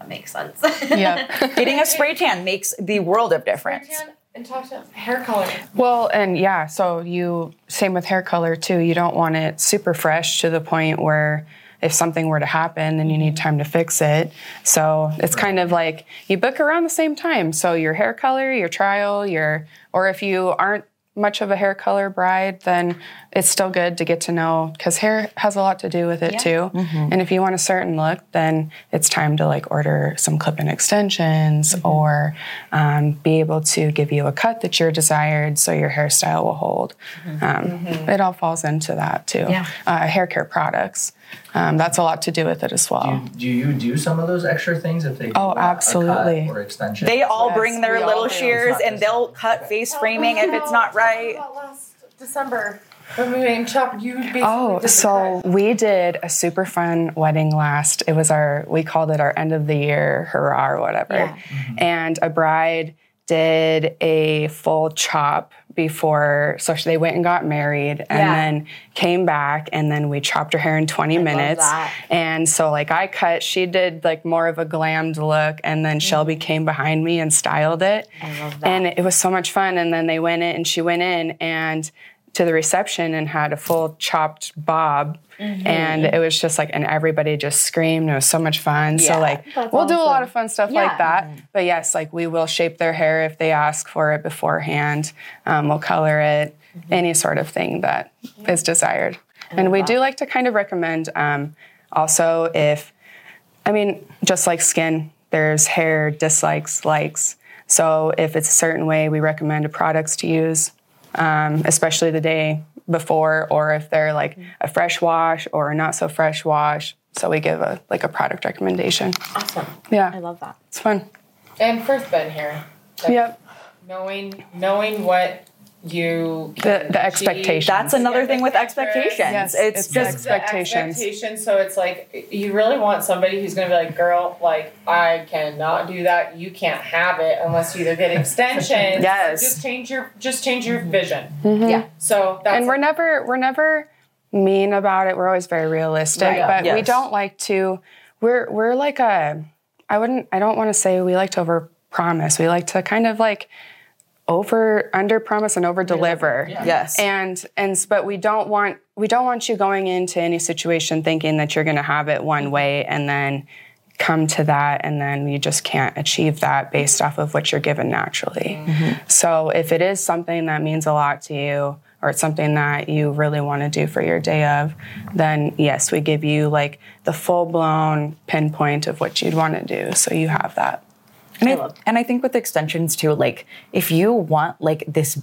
That makes sense. yeah. *laughs* Getting a spray tan makes the world of difference. And talk to hair color. Well, and yeah, so you same with hair color too. You don't want it super fresh to the point where if something were to happen, then you need time to fix it. So it's kind of like you book around the same time. So your hair color, your trial, your or if you aren't much of a hair color bride, then it's still good to get to know because hair has a lot to do with it too. And if you want a certain look, then it's time to like order some clip-in extensions or um, be able to give you a cut that you're desired so your hairstyle will hold. Um, It all falls into that too. Yeah. Uh, hair care products. Um, that's a lot to do with it as well. Do you do some of those extra things if they do Oh, want a cut absolutely. or extension? They all Yes, bring their little shears and they'll cut face framing if it's not right. last December when we you basically Oh, did so cut. we did a super fun wedding last. It was our, we called it our end of the year hurrah or whatever. Yeah. Mm-hmm. And a bride did a full chop before, so they went and got married and Yeah. then came back and then we chopped her hair in 20 minutes. that. And so, like, I cut, she did like more of a glammed look, and then mm-hmm. Shelby came behind me and styled it. I love that. And it was so much fun. And then they went in, and she went in and to the reception and had a full chopped bob. Mm-hmm. And it was just like, and everybody just screamed. It was so much fun. So, like, we'll do a lot of fun stuff Yeah. like that. But yes, like, we will shape their hair if they ask for it beforehand. Um, we'll color it, Mm-hmm. any sort of thing that is desired. And we do like to kind of recommend um, also if I mean, just like skin, there's hair dislikes, likes. So if it's a certain way, we recommend products to use, um, especially the day before, or if they're like a fresh wash or a not so fresh wash. So we give a like a product recommendation. awesome. Yeah, I love that. it's fun. and first been here. Like, Yep. Knowing knowing what you The the achieve. expectations. That's another thing with expectations. Yes, it's, it's just Expectations. Expectations. So it's like you really want somebody who's going to be like, "Girl, like I cannot do that. You can't have it unless you either get extensions. or *laughs* Yes. Just change your just change your vision. Mm-hmm. Yeah. So that's and we're never we're never mean about it. We're always very realistic, Right. but we don't like to. We're we're like a. I wouldn't. I don't want to say we like to over promise. We like to kind of like over under promise and over deliver. yes. And and but we don't want we don't want you going into any situation thinking that you're going to have it one way and then come to that and then you just can't achieve that based off of what you're given naturally. Mm-hmm. So if it is something that means a lot to you or it's something that you really want to do for your day of, then yes, we give you like the full blown pinpoint of what you'd want to do so you have that. And I, and I think with extensions too, like if you want like this,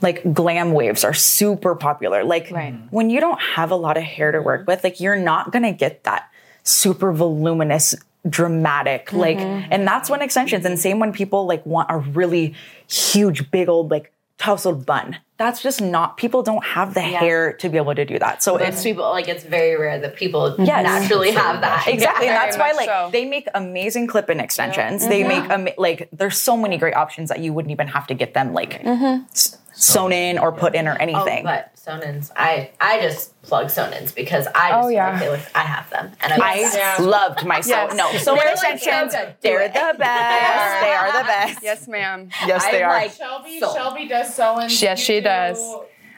like glam waves are super popular. Like when you don't have a lot of hair to work mm-hmm. with, like you're not gonna get that super voluminous, dramatic, like, mm-hmm. and that's when extensions. And same when people like want a really huge, big old like tousled bun. That's just not. People don't have the hair to be able to do that. So it's people like it's very rare that people Yes. naturally have that. Exactly, and that's why like so. they make amazing clip-in extensions. They mm-hmm. make ama- like there's so many great options that you wouldn't even have to get them like mm-hmm. s- sewn in or put in or Oh, anything. but sew-ins, I I just plug sew-ins because I oh, just Oh, feel yeah. like they look. I have them, and I, love I that. loved my sew. Yes. No, sew They're, like, extensions. so good. Do they're the *laughs* best. they are the best. Yes, ma'am. Yes, they I'm are. like- Shelby. So- Shelby does sewing. Yes, she does.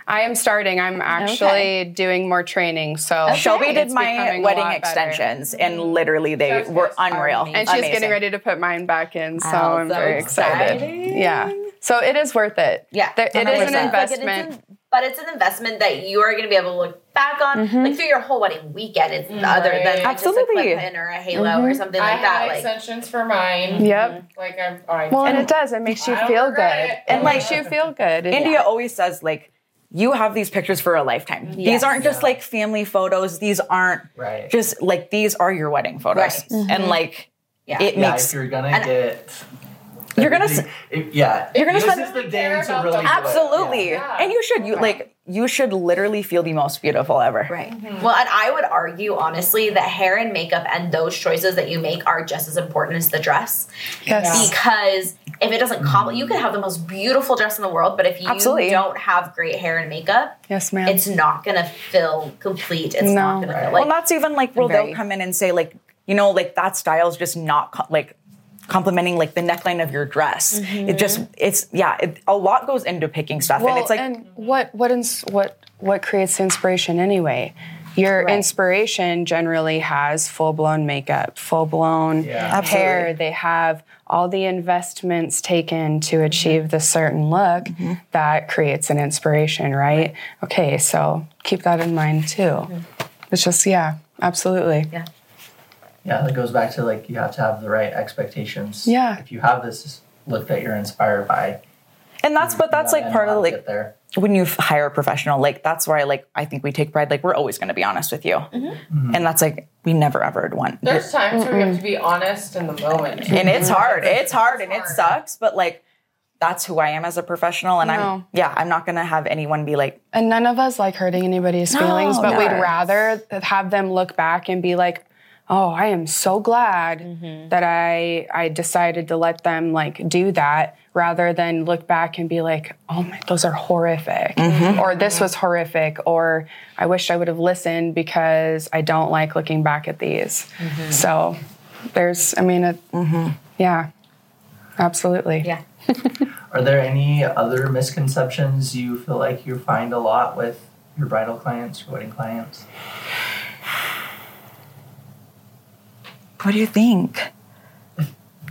I am starting. I'm actually doing more training. So Shelby did my wedding lot better. extensions, and mm-hmm. literally they Those were unreal. amazing. And she's Amazing. getting ready to put mine back in, so Oh, I'm so very excited. exciting. Yeah. So it is worth it. Yeah, There, it is an investment. Like, it is an- but it's an investment that you are going to be able to look back on, Mm-hmm. like through your whole wedding weekend. It's other than Right. like, Absolutely. just a clip-in or a halo Mm-hmm. or something I like that. had Like, extensions for mine. Yep. Like I'm. I, Well, and it does. It makes you I feel good. it. It And, makes like, you feel good. India always says like you have these pictures for a lifetime. These aren't just like family photos. These aren't Right. just like these are your wedding photos. Right. And like Yeah. it yeah, makes if you're gonna and- get *laughs* You're gonna Everything- it- yeah. You're gonna this spend- is the day to really them. do it. Absolutely. Yeah. And you should. You like you should literally feel the most beautiful ever. Right. Mm-hmm. Well, and I would argue honestly that hair and makeup and those choices that you make are just as important as the dress. Yes. Because if it doesn't compliment, you can have the most beautiful dress in the world, but if you Absolutely. don't have great hair and makeup, Yes, ma'am. it's not gonna feel complete. It's not gonna feel Right. like well, that's even like where Very. they'll come in and say like, you know, like that style's just not co- like complimenting like the neckline of your dress. It mm-hmm. just it's yeah, it, a lot goes into picking stuff, and it's like and what what ins- what what creates inspiration anyway? Your inspiration generally has full blown makeup, full blown Yeah. hair. They have all the investments taken to mm-hmm. achieve the certain look mm-hmm. that creates an inspiration, right? Okay, so keep that in mind too. It's just yeah, absolutely. yeah. Yeah, that goes back to like you have to have the right expectations. Yeah. If you have this look that you're inspired by, and that's but that's like part of how to like there. when you hire a professional, like that's where I like I think we take pride. Like we're always going to be honest with you, mm-hmm. Mm-hmm. and that's like we never ever want. There's times where we have to be honest in the moment. and it's mm-hmm. hard. It's hard and it sucks, but like that's who I am as a professional, and I'm yeah, I'm not gonna have anyone be like And none of us like hurting anybody's feelings, but no. we'd rather have them look back and be like, "Oh, I am so glad mm-hmm. that I I decided to let them like do that." Rather than look back and be like, "Oh my, those are horrific," mm-hmm. or "This mm-hmm. was horrific," or "I wish I would have listened because I don't like looking back at these." So, there's, I mean, it, yeah, absolutely. Yeah. *laughs* Are there any other misconceptions you feel like you find a lot with your bridal clients your wedding clients? What do you think?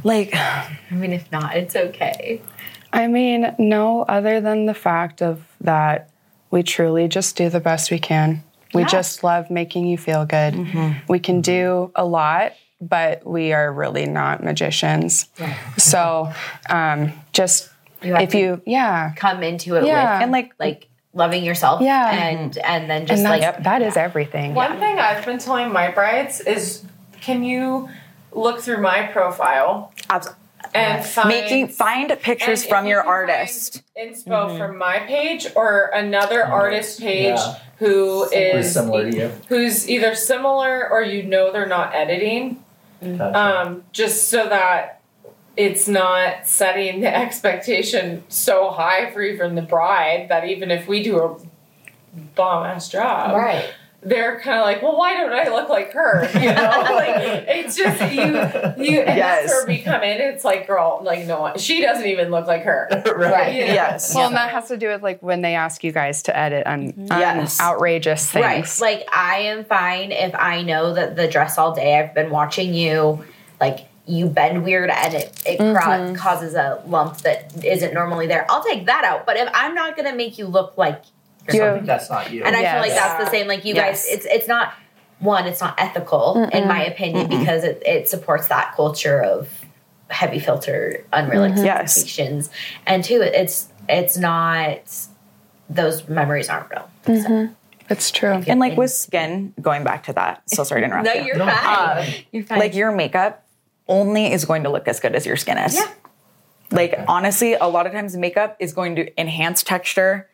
Like, *sighs* I mean, if not, it's okay. I mean, no, other than the fact of that we truly just do the best we can. We Yeah. just love making you feel good. We can do a lot, but we are really not magicians. So, um, just You if to you, yeah, come into it Yeah. with and like, like loving yourself. Yeah. And and then just and like that's, that is everything. One thing I've been telling my brides is, can you look through my profile abs- and find making find pictures and from your you can artist. find Inspo from my page or another artist page Yeah. who Who's is similar to you? who's either similar or you know they're not editing. Gotcha. um, just so that it's not setting the expectation so high for even the bride that even if we do a bomb ass job, right. They're kind of like, well, why don't I look like her? You know, *laughs* like it's just you, you. And Yes. that's where we come in. It's like, girl, like no one, she doesn't even look like her. *laughs* right. You know? Yes. Well, and that has to do with like when they ask you guys to edit on, on mm-hmm. Yes. outrageous things. Right. Like I am fine if I know that the dress all day I've been watching you, like you bend weird and it, it cra- mm-hmm. causes a lump that isn't normally there. I'll take that out. But if I'm not gonna make you look like Something You- that's not you. and I feel like that's the same. Like you Yes. guys, it's it's not one, it's not ethical in my opinion because it, it supports that culture of heavy filter, unrealistic mm-hmm. Yes. expectations, and two, it's it's not those memories aren't real. Mm-hmm. So. It's true. And like with skin, going back to that. So sorry to interrupt No, you. you're No. fine. Um, you're fine. like your makeup only is going to look as good as your skin is. Yeah. Like honestly, a lot of times makeup is going to enhance texture.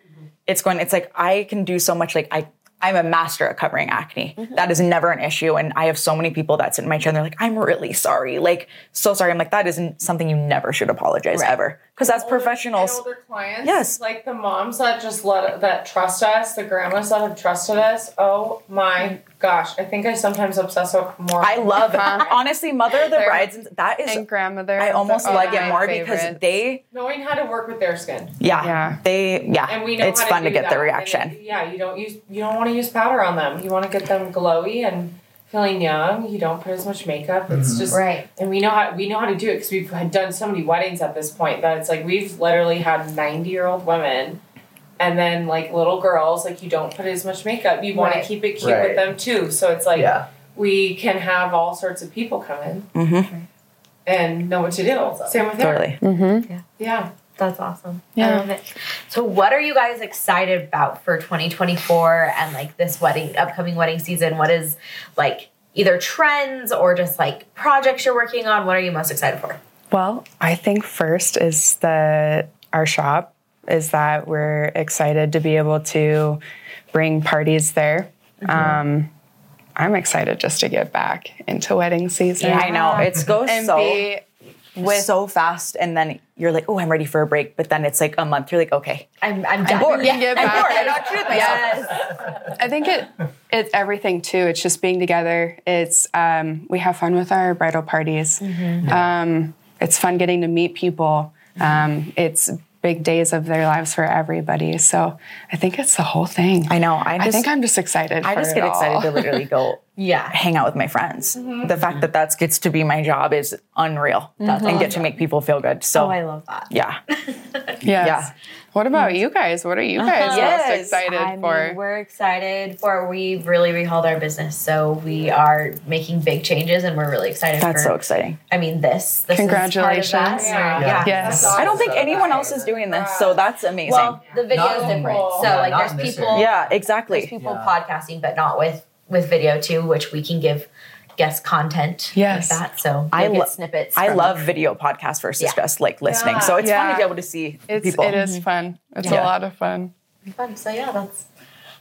It's going it's like I can do so much like I I'm a master at covering acne. Mm-hmm. That is never an issue. And I have so many people that sit in my chair and they're like, I'm really sorry. Like, so sorry. I'm like, that isn't something you never should apologize ever. Because as professionals, older clients, Yes. like the moms that just let that trust us, the grandmas that have trusted us. Oh my mm. gosh, I think I sometimes obsess over more. I love uh-huh. *laughs* honestly, mother of the They're- brides. That is, and grandmother. I almost are like it my more because they, knowing how to work with their skin. yeah, Yeah. they, yeah, and we know it's how fun to, do get that. the reaction. it- yeah, you don't use you don't want to use powder on them. You want to get them glowy and feeling young. You don't put as much makeup. It's just Right. And we know how we know how to do it because we've had done so many weddings at this point that it's like we've literally had ninety year old women. And then like little girls, like you don't put as much makeup. You want to keep it cute Right. with them too. So it's like yeah. we can have all sorts of people come in Mm-hmm. and know what to do. Same with hair. Totally. Yeah. That's awesome. I Yeah. love it. So, what are you guys excited about for 2024 and like this wedding, upcoming wedding season? What is like either trends or just like projects you're working on? What are you most excited for? Well, I think first is that our shop is that we're excited to be able to bring parties there. Um, I'm excited just to get back into wedding season. I know it goes And so be with so fast, and then you're like, oh, I'm ready for a break. But then it's like a month. You're like, okay, I'm, I'm done. bored. can get I'm back. bored. I don't treat myself. Yes. I think it it's everything too. It's just being together. It's um, we have fun with our bridal parties. Um, it's fun getting to meet people. Um, it's big days of their lives for everybody. So I think it's the whole thing. I know. I I, think I'm just excited. I for just it get all. excited to literally go *laughs* Yeah. hang out with my friends. Mm-hmm. The fact that that gets to be my job is unreal and mm-hmm. get to make people feel good. So Oh, I love that. yeah. *laughs* Yes. Yeah. What about mm-hmm. you guys? What are you uh-huh. guys most excited I mean, for? we're excited for. We've really rehauled our business, so we are making big changes, and we're really excited. That's for, so exciting. I mean, this. this Congratulations. Is part. Yeah. yeah. Yes. I don't think anyone else is doing this, so that's amazing. Well, the video Not is different. anymore. So Yeah, like, there's people. yeah, exactly. There's people Yeah. podcasting, but not with with video too, which we can give guest content Yes. like that. So I I lo- get snippets. I from love video podcasts versus Yeah. just like listening. So it's fun to be able to see It's people. it is mm-hmm. fun. It's Yeah. a lot of fun. fun. So yeah, that's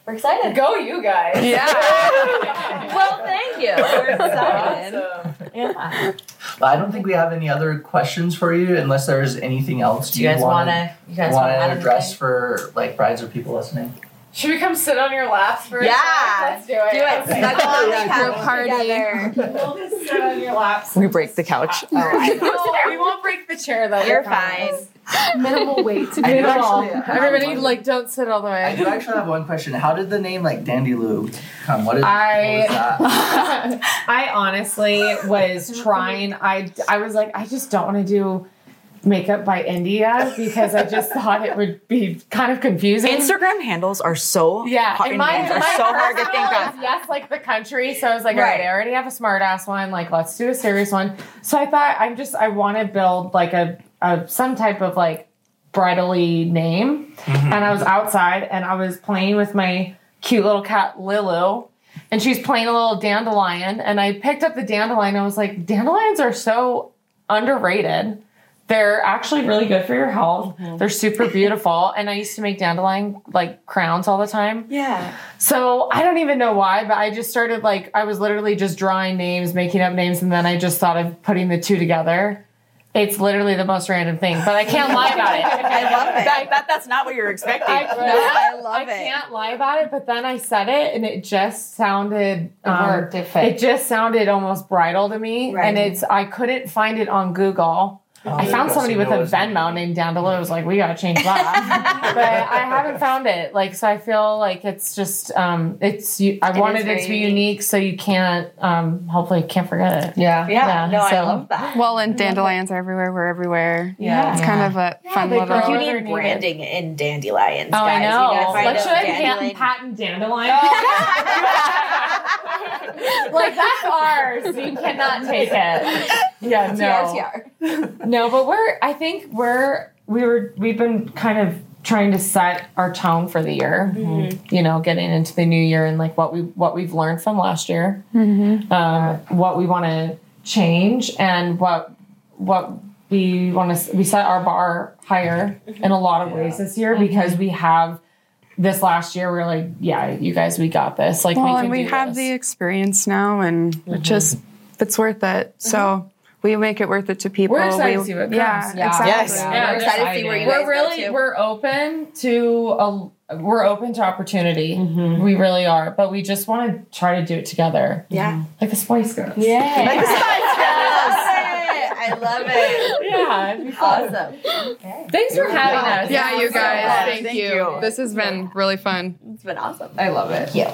we're excited. Go, you guys. *laughs* Yeah. *laughs* Well, thank you. We're excited. Awesome. Yeah. Well, I don't think we have any other questions for you, unless there's anything else Do you guys want wanna? You guys wanna address anything? for like brides or people listening. Should we come sit on your laps for a Yeah. sec? Let's do it. Do it. Okay. Snuggle on the Yeah, couch party. together. We'll just sit on your laps. we break the couch. Oh, I No, *laughs* we won't break the chair though. You're fine. Minimal weight. I do Minimal. actually Everybody one- like don't sit all the way. I do actually have one question. How did the name like Dandilu come? What is I- what was that? *laughs* I honestly was *laughs* trying. I I was like, I just don't want to do makeup by India because I just thought it would be kind of confusing. Instagram handles are so Yeah, hard, and my, names are my so hard to think of. Yes, like the country. So I was like, all Right. right, I already have a smart ass one. Like, let's do a serious one. So I thought I'm just I want to build like a, a some type of like bridally name. Mm-hmm. And I was outside and I was playing with my cute little cat Lulu. And she's playing a little dandelion. And I picked up the dandelion. I was like, dandelions are so underrated. They're actually really good for your health. They're super *laughs* beautiful. And I used to make dandelion like crowns all the time. Yeah. So I don't even know why, but I just started like I was literally just drawing names, making up names, and then I just thought of putting the two together. It's literally the most random thing, but I can't lie about it. *laughs* I love it. That, that, that's not what you're expecting. I, I love I it. can't lie about it, but then I said it, and it just sounded um, it. It just sounded almost bridal to me, Right. and it's I couldn't find it on Google. I found somebody with a it's- Venmo named Dandilu. I was like, we gotta change that, *laughs* but I haven't found it. Like, so I feel like it's just, um, it's. You, I wanted very it to be unique. unique, so you can't, um, hopefully, can't forget it. Yeah. Yeah, Yeah, no, I love that. Well, and dandelions are everywhere. We're everywhere. Yeah. It's kind of a fun they little. you need name. branding in dandelions, Oh, guys. I You know. gotta find What a should I dandelion- patent, patent dandelion? *laughs* like that's ours. You cannot take it. *laughs* Yeah, no. TR, No, but we're. I think we're. We were. We've been kind of trying to set our tone for the year. Mm-hmm. You know, getting into the new year and like what we what we've learned from last year. Mm-hmm. Um, what we want to change and what what we want to. We set our bar higher mm-hmm. in a lot of ways this year because we have. This last year, we are like, yeah, you guys, we got this. Like, well, we and we do have this. the experience now, and it just it's worth it. So we make it worth it to people. We're excited we, to see what yeah, comes. Yeah. exactly. Yes. Yeah, we're excited to see where you we're guys really go to. we're open to a we're open to opportunity. Mm-hmm. We really are, but we just want to try to do it together. Yeah. Mm-hmm. like the Spice Girls. Yeah. Like the Spice Girls. *laughs* I love it. yeah. it'd be. Awesome. Thanks for having us. Yeah, you guys. much. Thank, Thank you. you. This has been really fun. It's been awesome. I love it. Cute.